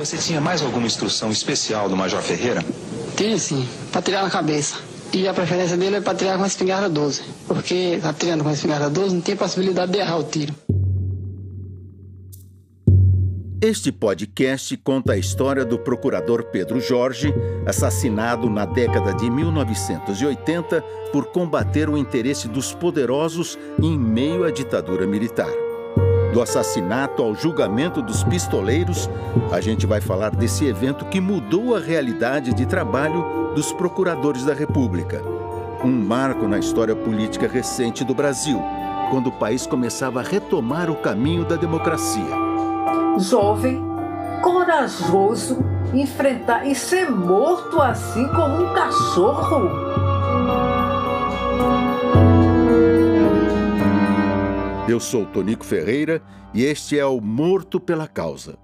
Você tinha mais alguma instrução especial do Major Ferreira? Tinha sim, para tirar na cabeça. E a preferência dele é para tirar com a espingarda 12, porque atirando com a espingarda 12 não tem possibilidade de errar o tiro. Este podcast conta a história do procurador Pedro Jorge, assassinado na década de 1980 por combater o interesse dos poderosos em meio à ditadura militar. Do assassinato ao julgamento dos pistoleiros, a gente vai falar desse evento que mudou a realidade de trabalho dos procuradores da República. Um marco na história política recente do Brasil, quando o país começava a retomar o caminho da democracia jovem, corajoso, enfrentar e ser morto assim como um cachorro. Eu sou Tonico Ferreira e este é o Morto pela Causa.